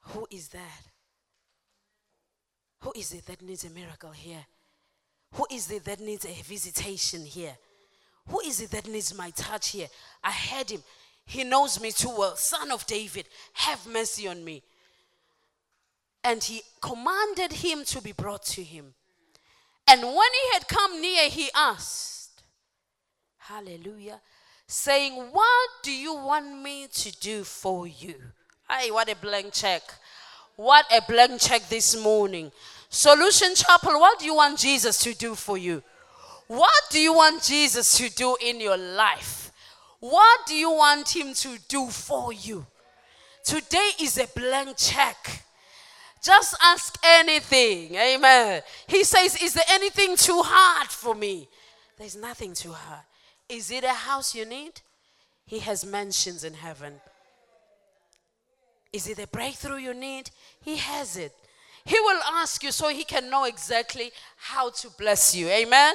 Who is that? Who is it that needs a miracle here? Who is it that needs a visitation here? Who is it that needs my touch here? I heard him. He knows me too well. Son of David, have mercy on me. And he commanded him to be brought to him. And when he had come near, he asked, Hallelujah, saying, What do you want me to do for you? Hey, what a blank check. What a blank check this morning. Solution Chapel, what do you want Jesus to do for you? What do you want Jesus to do in your life? What do you want him to do for you? Today is a blank check. Just ask anything. Amen. He says, Is there anything too hard for me? There's nothing too hard. Is it a house you need? He has mansions in heaven. Is it a breakthrough you need? He has it. He will ask you so he can know exactly how to bless you. Amen.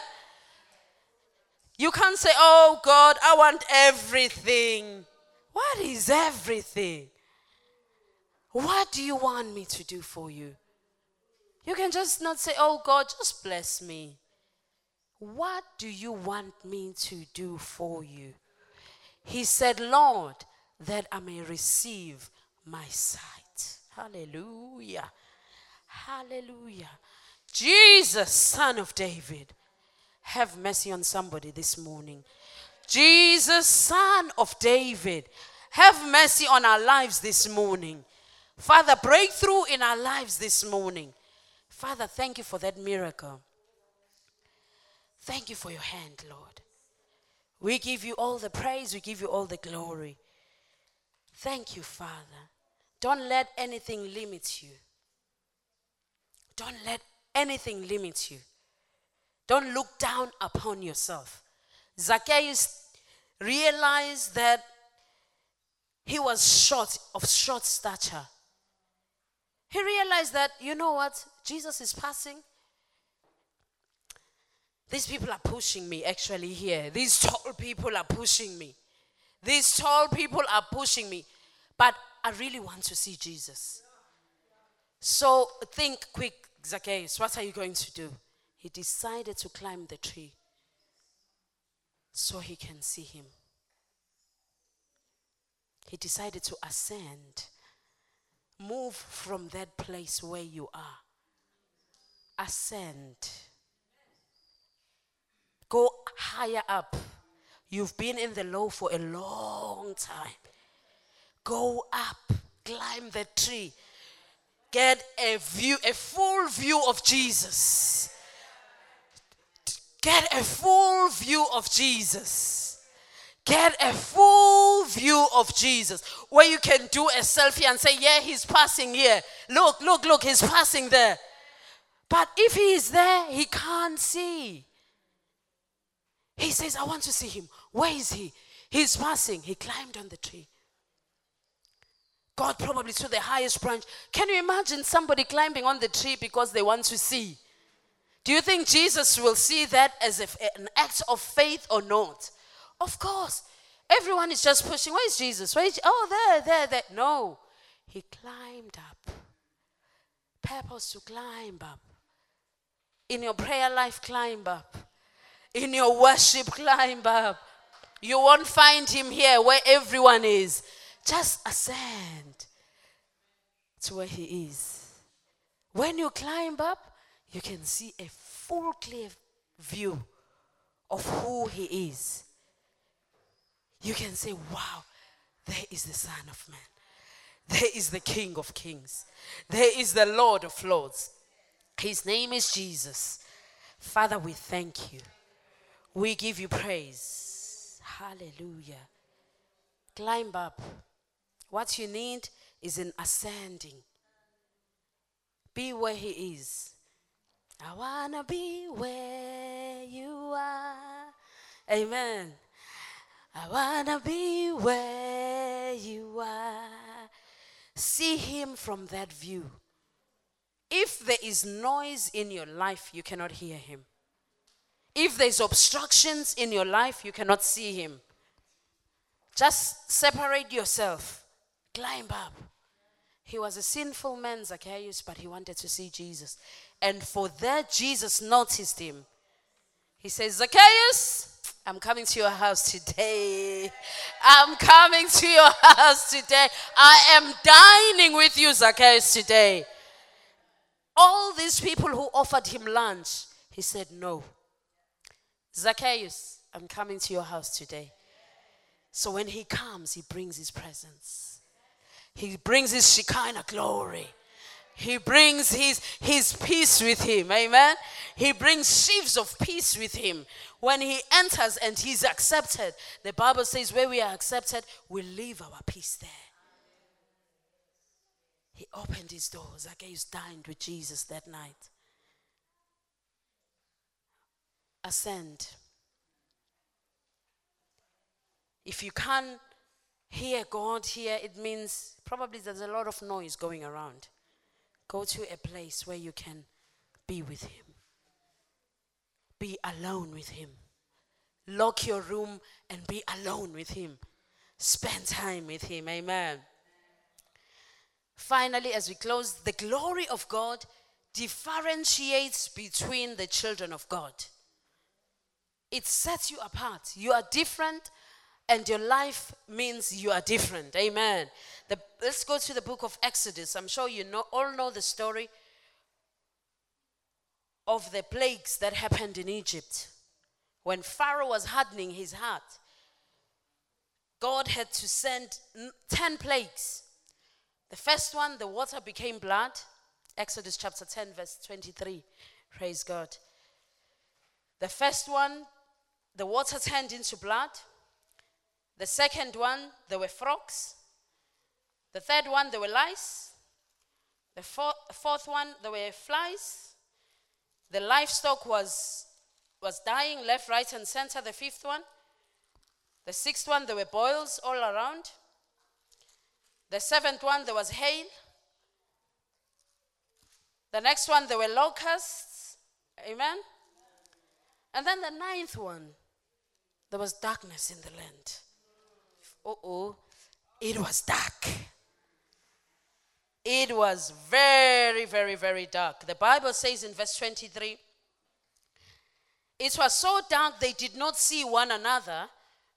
You can't say, Oh God, I want everything. What is everything? What do you want me to do for you? You can just not say, Oh God, just bless me. What do you want me to do for you? He said, Lord, that I may receive my sight. Hallelujah. Hallelujah. Jesus, Son of David, have mercy on somebody this morning. Jesus, Son of David, have mercy on our lives this morning. Father, breakthrough in our lives this morning. Father, thank you for that miracle. Thank you for your hand, Lord. We give you all the praise, we give you all the glory. Thank you, Father. Don't let anything limit you. Don't let anything limit you. Don't look down upon yourself. Zacchaeus realized that he was short of short stature. He realized that, you know what? Jesus is passing. These people are pushing me actually here. These tall people are pushing me. These tall people are pushing me. But I really want to see Jesus. So think quick, Zacchaeus. What are you going to do? He decided to climb the tree so he can see him. He decided to ascend. Move from that place where you are. Ascend. Go higher up. You've been in the low for a long time. Go up, climb the tree, get a view, a full view of Jesus. Get a full view of Jesus. Get a full view of Jesus where you can do a selfie and say, Yeah, he's passing here. Look, look, look, he's passing there. But if he is there, he can't see. He says, I want to see him. Where is he? He's passing. He climbed on the tree. God probably to the highest branch. Can you imagine somebody climbing on the tree because they want to see? Do you think Jesus will see that as an act of faith or not? Of course. Everyone is just pushing. Where is Jesus? Where is, oh, there, there, there. No. He climbed up. Purpose to climb up. In your prayer life, climb up. In your worship, climb up. You won't find him here where everyone is. Just ascend to where he is. When you climb up, you can see a full clear view of who he is. You can say, wow, there is the Son of Man. There is the King of Kings. There is the Lord of Lords. His name is Jesus. Father, we thank you. We give you praise. Hallelujah. Climb up. What you need is an ascending. Be where He is. I want to be where you are. Amen. I want to be where you are. See Him from that view. If there is noise in your life, you cannot hear Him. If there's obstructions in your life, you cannot see Him. Just separate yourself, climb up. He was a sinful man, Zacchaeus, but he wanted to see Jesus. And for that, Jesus noticed him. He says, Zacchaeus, I'm coming to your house today. I'm coming to your house today. I am dining with you, Zacchaeus, today. All these people who offered him lunch, he said, No. Zacchaeus, I'm coming to your house today. So when he comes, he brings his presence, he brings his Shekinah glory. He brings his, his peace with him. Amen. He brings sheaves of peace with him. When he enters and he's accepted, the Bible says, where we are accepted, we leave our peace there. He opened his doors. Zacchaeus dined with Jesus that night. Ascend. If you can't hear God here, it means probably there's a lot of noise going around. Go to a place where you can be with Him, be alone with Him. Lock your room and be alone with Him. Spend time with Him. Amen. Finally, as we close, the glory of God differentiates between the children of God. It sets you apart. You are different, and your life means you are different. Amen. The, let's go to the book of Exodus. I'm sure you know, all know the story of the plagues that happened in Egypt. When Pharaoh was hardening his heart, God had to send 10 plagues. The first one, the water became blood. Exodus chapter 10, verse 23. Praise God. The first one, the water turned into blood. The second one, there were frogs. The third one, there were lice. The four, fourth one, there were flies. The livestock was, was dying left, right, and center. The fifth one. The sixth one, there were boils all around. The seventh one, there was hail. The next one, there were locusts. Amen. And then the ninth one, there was darkness in the land. Oh, oh, it was dark. It was very, very, very dark. The Bible says in verse 23 it was so dark they did not see one another,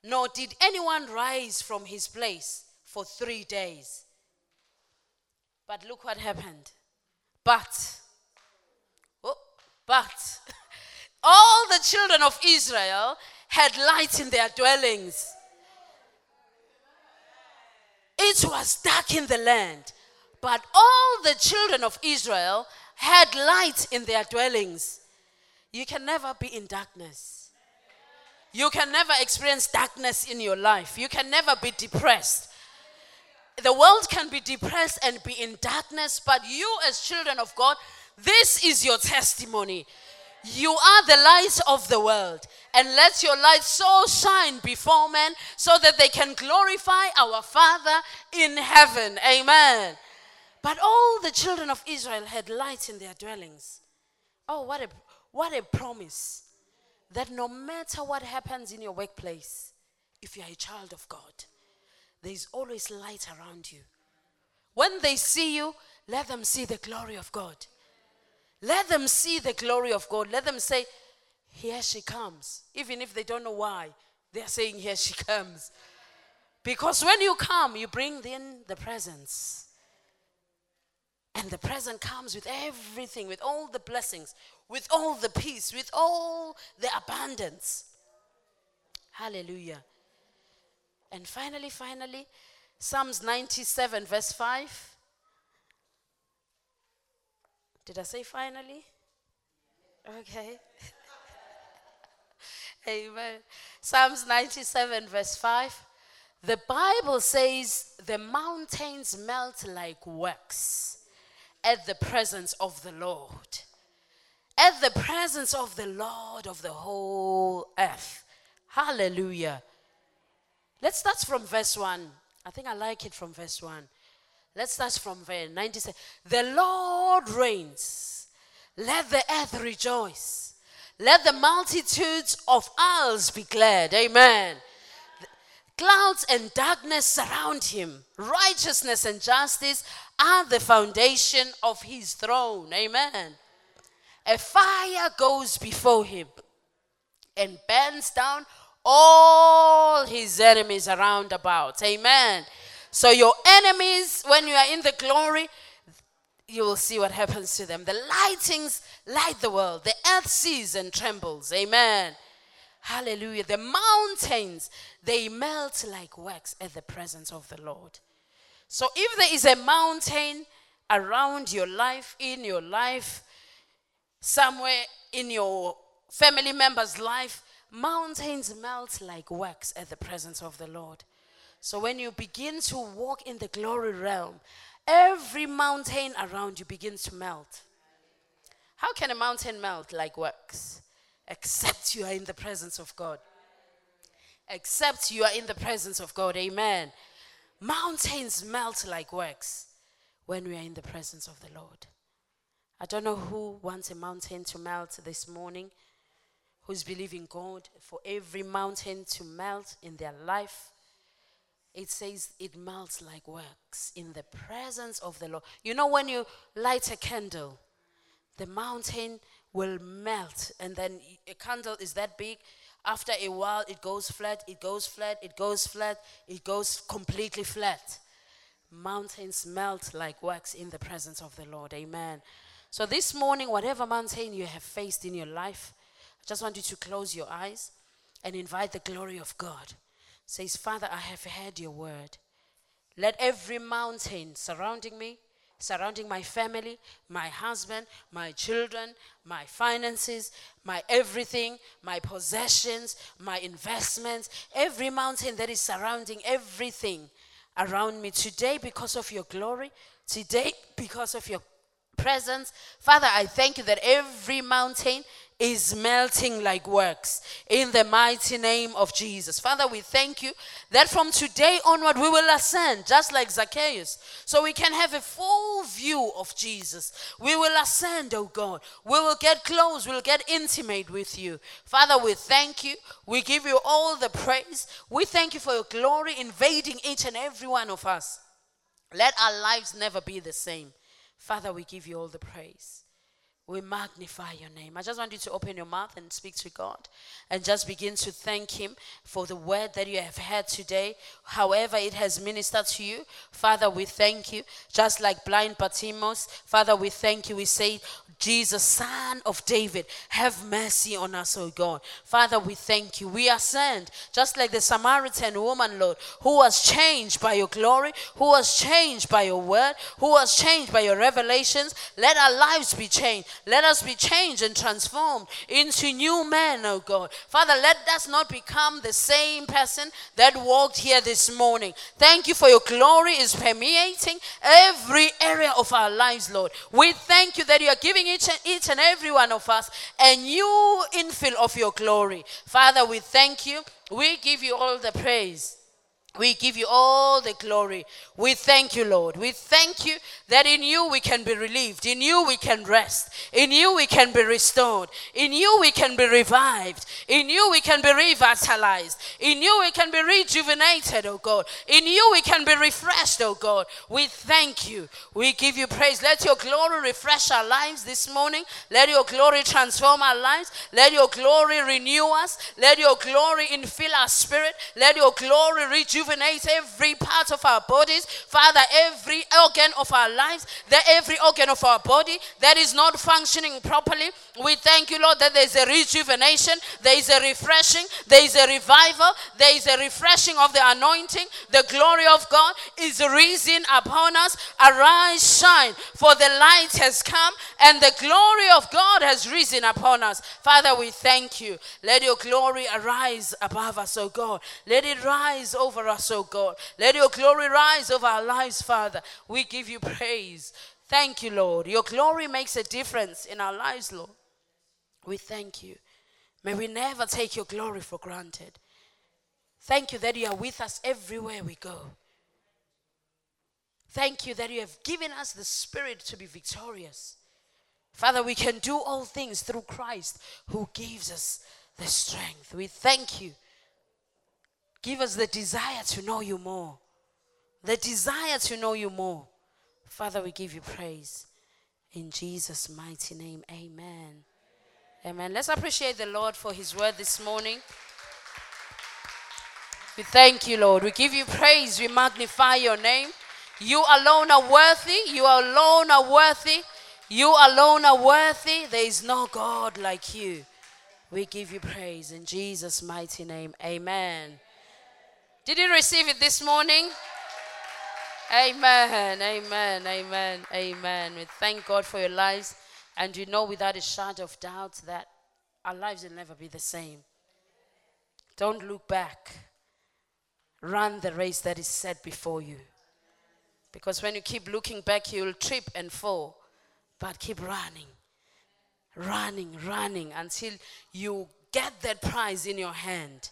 nor did anyone rise from his place for three days. But look what happened. But, oh, but, all all the children of Israel had light in their dwellings. It was dark in the land, but all the children of Israel had light in their dwellings. You can never be in darkness. You can never experience darkness in your life. You can never be depressed. The world can be depressed and be in darkness, but you, as children of God, this is your testimony. You are the light of the world. And let your light so shine before men so that they can glorify our Father in heaven. Amen. But all the children of Israel had light in their dwellings. Oh, what a, what a promise that no matter what happens in your workplace, if you are a child of God, there is always light around you. When they see you, let them see the glory of God. Let them see the glory of God. Let them say, Here she comes. Even if they don't know why, they're saying, Here she comes. Because when you come, you bring in the presence. And the present comes with everything, with all the blessings, with all the peace, with all the abundance. Hallelujah. And finally, finally, Psalms 97, verse 5. Did I say finally? Okay. Amen. Psalms 97, verse 5. The Bible says the mountains melt like wax at the presence of the Lord. At the presence of the Lord of the whole earth. Hallelujah. Let's start from verse 1. I think I like it from verse 1. Let's start from verse 97. The Lord reigns. Let the earth rejoice. Let the multitudes of isles be glad. Amen. Clouds and darkness surround him. Righteousness and justice are the foundation of his throne. Amen. A fire goes before him and burns down all his enemies around about. Amen. So, your enemies, when you are in the glory, you will see what happens to them. The lightings light the world, the earth sees and trembles. Amen. Hallelujah. The mountains, they melt like wax at the presence of the Lord. So, if there is a mountain around your life, in your life, somewhere in your family member's life, mountains melt like wax at the presence of the Lord. So when you begin to walk in the glory realm, every mountain around you begins to melt. How can a mountain melt like wax? Except you are in the presence of God. Except you are in the presence of God. Amen. Mountains melt like wax when we are in the presence of the Lord. I don't know who wants a mountain to melt this morning, who's believing God for every mountain to melt in their life it says it melts like wax in the presence of the Lord. You know, when you light a candle, the mountain will melt, and then a candle is that big. After a while, it goes flat, it goes flat, it goes flat, it goes completely flat. Mountains melt like wax in the presence of the Lord. Amen. So, this morning, whatever mountain you have faced in your life, I just want you to close your eyes and invite the glory of God says, Father, I have heard your word. Let every mountain surrounding me, surrounding my family, my husband, my children, my finances, my everything, my possessions, my investments, every mountain that is surrounding everything around me today because of your glory, today because of your presence. Father, I thank you that every mountain is melting like wax in the mighty name of Jesus. Father, we thank you that from today onward we will ascend just like Zacchaeus so we can have a full view of Jesus. We will ascend, oh God. We will get close, we'll get intimate with you. Father, we thank you. We give you all the praise. We thank you for your glory invading each and every one of us. Let our lives never be the same. Father, we give you all the praise. We magnify your name. I just want you to open your mouth and speak to God and just begin to thank Him for the word that you have heard today, however it has ministered to you. Father, we thank you. Just like blind Bartimaeus, Father, we thank you. We say, Jesus, Son of David, have mercy on us, O God. Father, we thank you. We are sent, just like the Samaritan woman, Lord, who was changed by your glory, who was changed by your word, who was changed by your revelations. Let our lives be changed. Let us be changed and transformed into new men, O God. Father, let us not become the same person that walked here this morning. Thank you for your glory is permeating every area of our lives, Lord. We thank you that you are giving each and, each and every one of us a new infill of your glory. Father, we thank you. We give you all the praise. We give you all the glory. We thank you, Lord. We thank you that in you we can be relieved. In you we can rest. In you we can be restored. In you we can be revived. In you we can be revitalized. In you we can be rejuvenated, oh God. In you we can be refreshed, oh God. We thank you. We give you praise. Let your glory refresh our lives this morning. Let your glory transform our lives. Let your glory renew us. Let your glory infill our spirit. Let your glory rejuvenate rejuvenate every part of our bodies. Father, every organ of our lives, that every organ of our body that is not functioning properly, we thank you, Lord, that there's a rejuvenation, there is a refreshing, there is a revival, there is a refreshing of the anointing. The glory of God is risen upon us. Arise, shine, for the light has come and the glory of God has risen upon us. Father, we thank you. Let your glory arise above us, O God. Let it rise over us us, oh God. Let your glory rise over our lives, Father. We give you praise. Thank you, Lord. Your glory makes a difference in our lives, Lord. We thank you. May we never take your glory for granted. Thank you that you are with us everywhere we go. Thank you that you have given us the spirit to be victorious. Father, we can do all things through Christ who gives us the strength. We thank you Give us the desire to know you more. The desire to know you more. Father, we give you praise. In Jesus' mighty name, amen. Amen. Let's appreciate the Lord for his word this morning. We thank you, Lord. We give you praise. We magnify your name. You alone are worthy. You alone are worthy. You alone are worthy. There is no God like you. We give you praise in Jesus' mighty name. Amen. Did you receive it this morning? Amen, amen, amen, amen. We thank God for your lives. And you know without a shadow of doubt that our lives will never be the same. Don't look back. Run the race that is set before you. Because when you keep looking back, you'll trip and fall. But keep running, running, running until you get that prize in your hand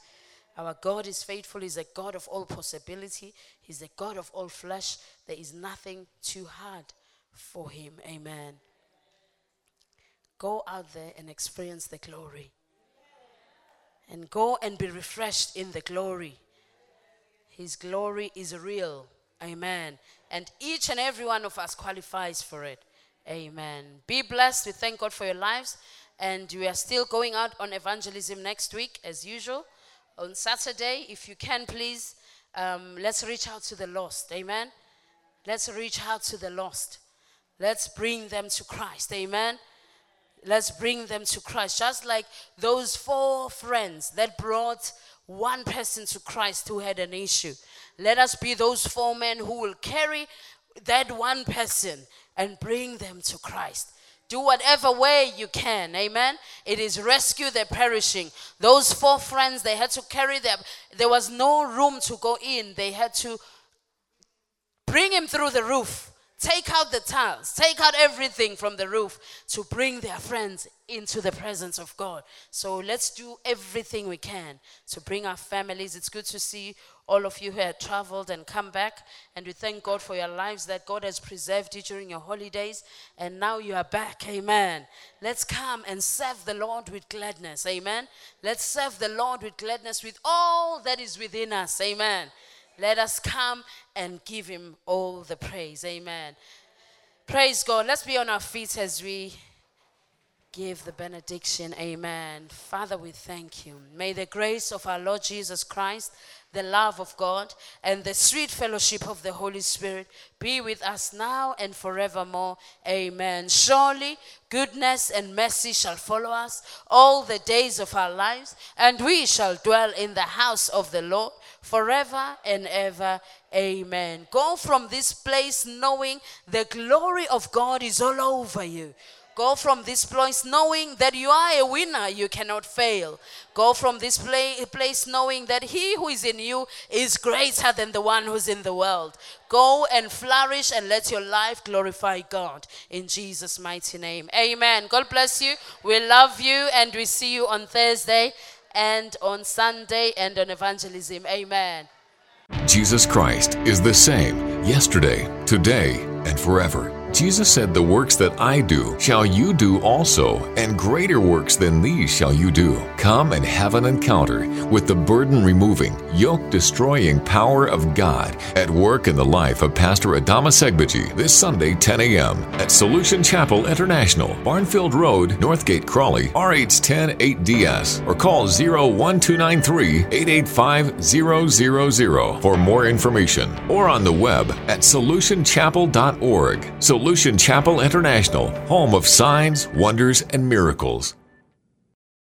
our God is faithful. He's a God of all possibility. He's a God of all flesh. There is nothing too hard for him. Amen. Go out there and experience the glory. And go and be refreshed in the glory. His glory is real. Amen. And each and every one of us qualifies for it. Amen. Be blessed. We thank God for your lives. And we are still going out on evangelism next week, as usual on Saturday, if you can, please, um, let's reach out to the lost. Amen. Let's reach out to the lost. Let's bring them to Christ. Amen. Let's bring them to Christ. Just like those four friends that brought one person to Christ who had an issue. Let us be those four men who will carry that one person and bring them to Christ. Do whatever way you can. Amen. It is rescue the perishing. Those four friends, they had to carry them. There was no room to go in. They had to bring him through the roof. Take out the tiles, take out everything from the roof to bring their friends into the presence of God. So let's do everything we can to bring our families. It's good to see all of you who have traveled and come back. And we thank God for your lives that God has preserved you during your holidays. And now you are back. Amen. Let's come and serve the Lord with gladness. Amen. Let's serve the Lord with gladness with all that is within us. Amen. Let us come and give him all the praise. Amen. Praise God. Let's be on our feet as we give the benediction. Amen. Father, we thank you. May the grace of our Lord Jesus Christ, the love of God, and the sweet fellowship of the Holy Spirit be with us now and forevermore. Amen. Surely goodness and mercy shall follow us all the days of our lives, and we shall dwell in the house of the Lord forever and ever. Amen. Go from this place knowing the glory of God is all over you. Go from this place knowing that you are a winner, you cannot fail. Go from this place knowing that he who is in you is greater than the one who's in the world. Go and flourish and let your life glorify God in Jesus' mighty name. Amen. God bless you. We love you and we see you on Thursday and on Sunday and on evangelism. Amen. Jesus Christ is the same yesterday, today, and forever. Jesus said, The works that I do shall you do also, and greater works than these shall you do. Come and have an encounter with the burden removing, yoke destroying power of God at work in the life of Pastor Adama Segbaji this Sunday, 10 a.m. at Solution Chapel International, Barnfield Road, Northgate, Crawley, RH10 8DS, or call 01293 885 000 for more information, or on the web at solutionchapel.org. Solution Chapel International, home of signs, wonders, and miracles.